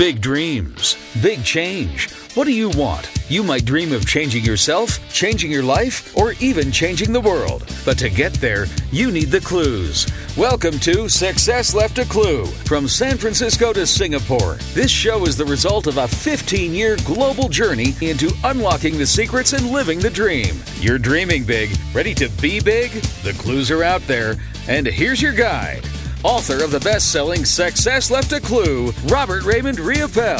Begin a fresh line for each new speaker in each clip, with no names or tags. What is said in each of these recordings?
Big dreams, big change. What do you want? You might dream of changing yourself, changing your life, or even changing the world. But to get there, you need the clues. Welcome to Success Left a Clue. From San Francisco to Singapore, this show is the result of a 15 year global journey into unlocking the secrets and living the dream. You're dreaming big, ready to be big? The clues are out there. And here's your guide author of the best selling Success Left a Clue, Robert Raymond Riopel.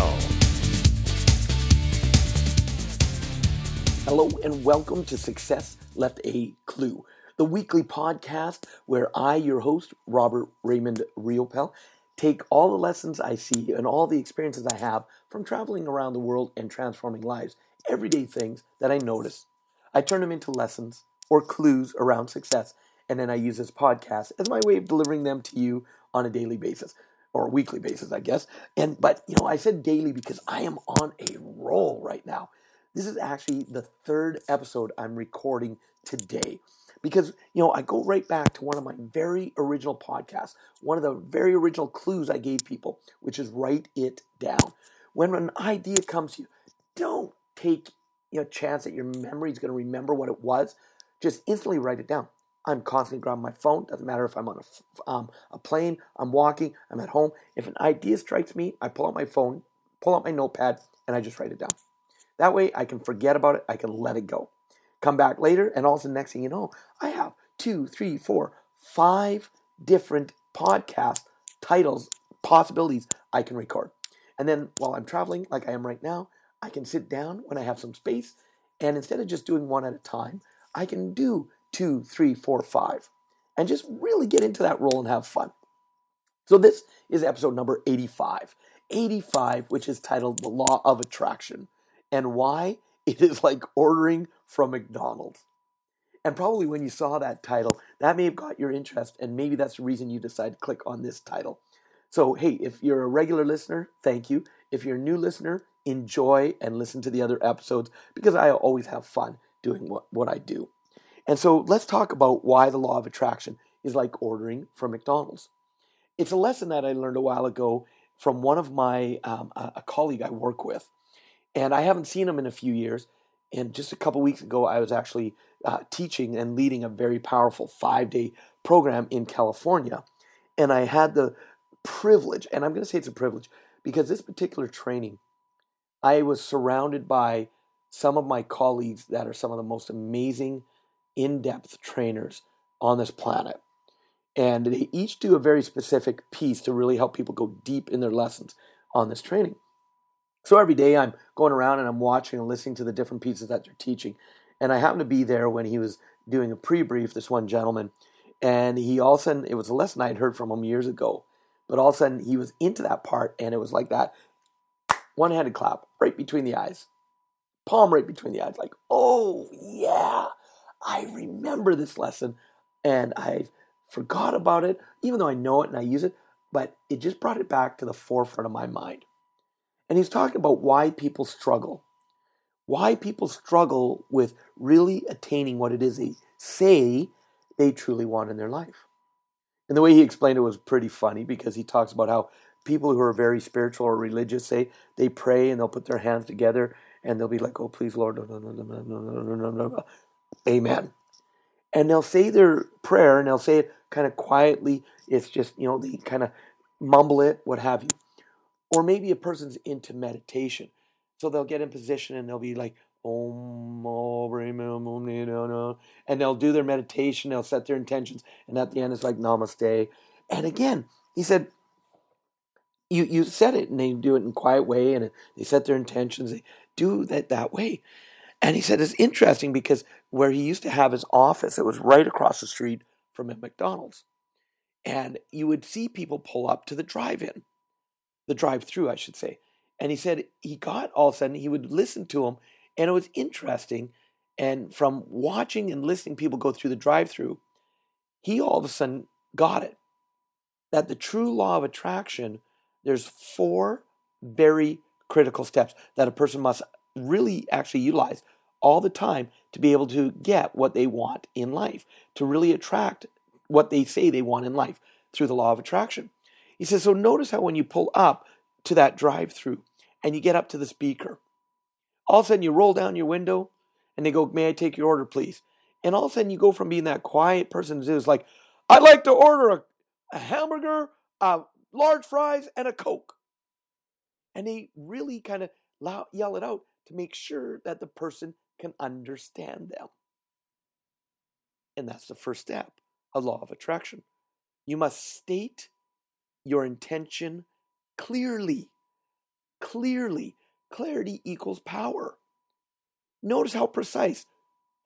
Hello, and welcome to Success Left a Clue, the weekly podcast where I, your host, Robert Raymond Riopel, take all the lessons I see and all the experiences I have from traveling around the world and transforming lives, everyday things that I notice. I turn them into lessons or clues around success and then I use this podcast as my way of delivering them to you on a daily basis or a weekly basis, I guess. And but you know, I said daily because I am on a roll right now. This is actually the third episode I'm recording today. Because, you know, I go right back to one of my very original podcasts, one of the very original clues I gave people, which is write it down. When an idea comes to you, don't take you know, chance that your memory is going to remember what it was. Just instantly write it down. I'm constantly grabbing my phone. Doesn't matter if I'm on a, um, a plane, I'm walking, I'm at home. If an idea strikes me, I pull out my phone, pull out my notepad, and I just write it down. That way I can forget about it. I can let it go. Come back later, and all of a sudden, next thing you know, I have two, three, four, five different podcast titles, possibilities I can record. And then while I'm traveling, like I am right now, I can sit down when I have some space, and instead of just doing one at a time, I can do two, three, four, five, and just really get into that role and have fun. So, this is episode number 85. 85, which is titled The Law of Attraction, and why it is like ordering from McDonald's. And probably when you saw that title, that may have got your interest, and maybe that's the reason you decided to click on this title. So, hey, if you're a regular listener, thank you. If you're a new listener, enjoy and listen to the other episodes because I always have fun doing what, what I do. And so let's talk about why the law of attraction is like ordering from McDonald's. It's a lesson that I learned a while ago from one of my um, a colleague I work with, and I haven't seen him in a few years. And just a couple weeks ago, I was actually uh, teaching and leading a very powerful five day program in California, and I had the privilege, and I'm going to say it's a privilege because this particular training, I was surrounded by some of my colleagues that are some of the most amazing in depth trainers on this planet. And they each do a very specific piece to really help people go deep in their lessons on this training. So every day I'm going around and I'm watching and listening to the different pieces that they're teaching. And I happened to be there when he was doing a pre brief, this one gentleman. And he all of a sudden, it was a lesson I had heard from him years ago. But all of a sudden, he was into that part and it was like that one handed clap right between the eyes, palm right between the eyes, like, oh, yeah. I remember this lesson and I forgot about it, even though I know it and I use it, but it just brought it back to the forefront of my mind. And he's talking about why people struggle, why people struggle with really attaining what it is they say they truly want in their life. And the way he explained it was pretty funny because he talks about how people who are very spiritual or religious say they pray and they'll put their hands together and they'll be like, "Oh, please, Lord, Amen. And they'll say their prayer and they'll say it kind of quietly. It's just, you know, they kind of mumble it, what have you. Or maybe a person's into meditation. So they'll get in position and they'll be like, Om, and they'll do their meditation, they'll set their intentions, and at the end it's like namaste. And again, he said, you, you set it, and they do it in quiet way, and they set their intentions, they do that that way. And he said, it's interesting because where he used to have his office, it was right across the street from a McDonald's. And you would see people pull up to the drive in, the drive through, I should say. And he said he got all of a sudden, he would listen to them, and it was interesting. And from watching and listening people go through the drive through, he all of a sudden got it that the true law of attraction, there's four very critical steps that a person must really actually utilize all the time to be able to get what they want in life, to really attract what they say they want in life through the law of attraction. He says, so notice how when you pull up to that drive through and you get up to the speaker. All of a sudden, you roll down your window and they go, May I take your order, please? And all of a sudden, you go from being that quiet person who's like, I'd like to order a, a hamburger, uh, large fries, and a Coke. And they really kind of yell it out to make sure that the person can understand them. And that's the first step a law of attraction. You must state your intention clearly. Clearly. Clarity equals power. Notice how precise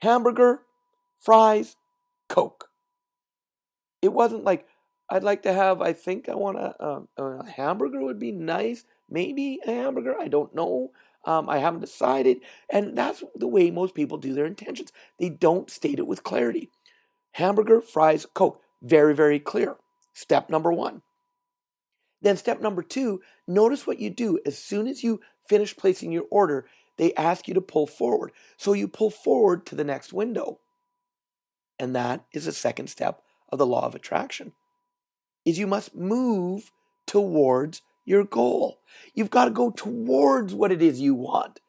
hamburger, fries, Coke. It wasn't like, I'd like to have, I think I want a, a, uh, a uh, hamburger would be nice. Maybe a hamburger. I don't know. Um, I haven't decided. And that's the way most people do their intentions. They don't state it with clarity. Hamburger, fries, Coke. Very, very clear. Step number one. Then, step number two, notice what you do. As soon as you finish placing your order, they ask you to pull forward. So you pull forward to the next window. And that is the second step of the law of attraction. Is you must move towards your goal. You've got to go towards what it is you want.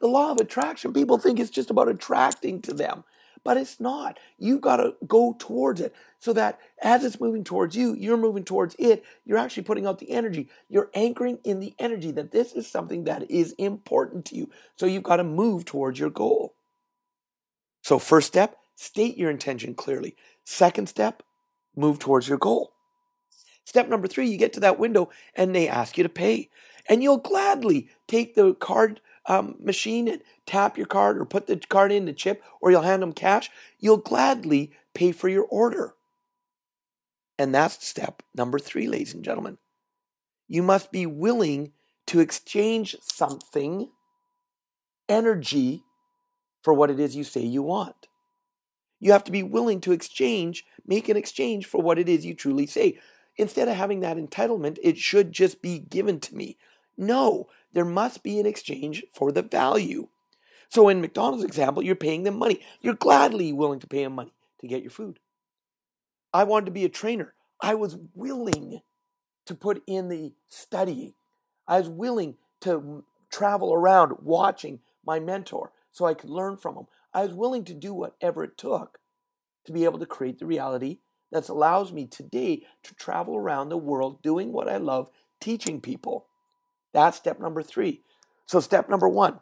The law of attraction, people think it's just about attracting to them, but it's not. You've got to go towards it so that as it's moving towards you, you're moving towards it. You're actually putting out the energy. You're anchoring in the energy that this is something that is important to you. So you've got to move towards your goal. So, first step, state your intention clearly. Second step, move towards your goal. Step number three, you get to that window and they ask you to pay. And you'll gladly take the card um, machine and tap your card or put the card in the chip or you'll hand them cash. You'll gladly pay for your order. And that's step number three, ladies and gentlemen. You must be willing to exchange something, energy, for what it is you say you want. You have to be willing to exchange, make an exchange for what it is you truly say. Instead of having that entitlement, it should just be given to me. No, there must be an exchange for the value. So in McDonald's example, you're paying them money. You're gladly willing to pay them money to get your food. I wanted to be a trainer. I was willing to put in the studying. I was willing to travel around watching my mentor so I could learn from him. I was willing to do whatever it took to be able to create the reality that allows me today to travel around the world doing what I love, teaching people. That's step number three. So, step number one,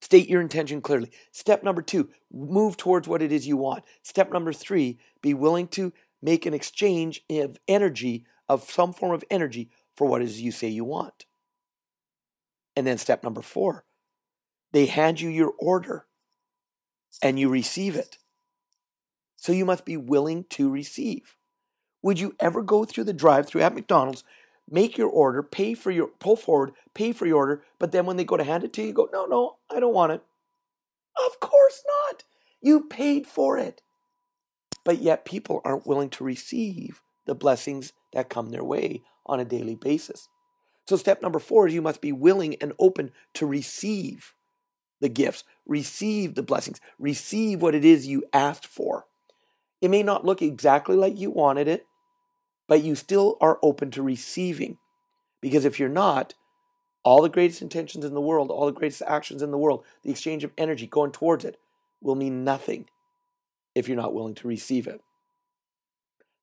state your intention clearly. Step number two, move towards what it is you want. Step number three, be willing to make an exchange of energy, of some form of energy, for what it is you say you want. And then step number four, they hand you your order and you receive it. So you must be willing to receive. Would you ever go through the drive through at McDonald's, make your order, pay for your pull forward, pay for your order, but then when they go to hand it to you, you go, no, no, I don't want it. Of course not. You paid for it. But yet people aren't willing to receive the blessings that come their way on a daily basis. So, step number four is you must be willing and open to receive the gifts, receive the blessings, receive what it is you asked for. It may not look exactly like you wanted it, but you still are open to receiving. Because if you're not, all the greatest intentions in the world, all the greatest actions in the world, the exchange of energy going towards it will mean nothing if you're not willing to receive it.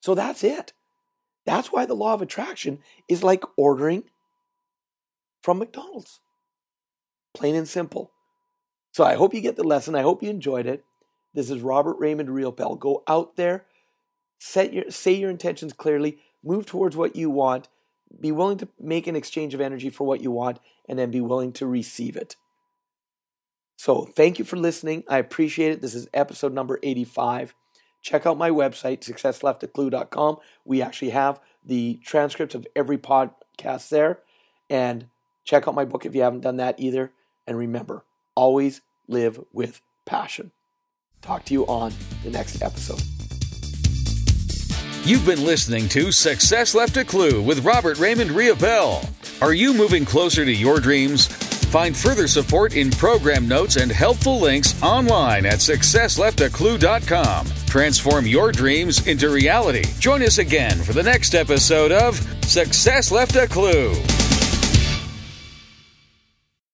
So that's it. That's why the law of attraction is like ordering from McDonald's. Plain and simple. So I hope you get the lesson. I hope you enjoyed it. This is Robert Raymond Riopel. Go out there, set your say your intentions clearly, move towards what you want, be willing to make an exchange of energy for what you want, and then be willing to receive it. So thank you for listening. I appreciate it. This is episode number 85. Check out my website, successleftaclue.com. We actually have the transcripts of every podcast there. And check out my book if you haven't done that either. And remember, always live with passion. Talk to you on the next episode.
You've been listening to Success Left a Clue with Robert Raymond Riopel. Are you moving closer to your dreams? Find further support in program notes and helpful links online at successleftaclue.com. Transform your dreams into reality. Join us again for the next episode of Success Left a Clue.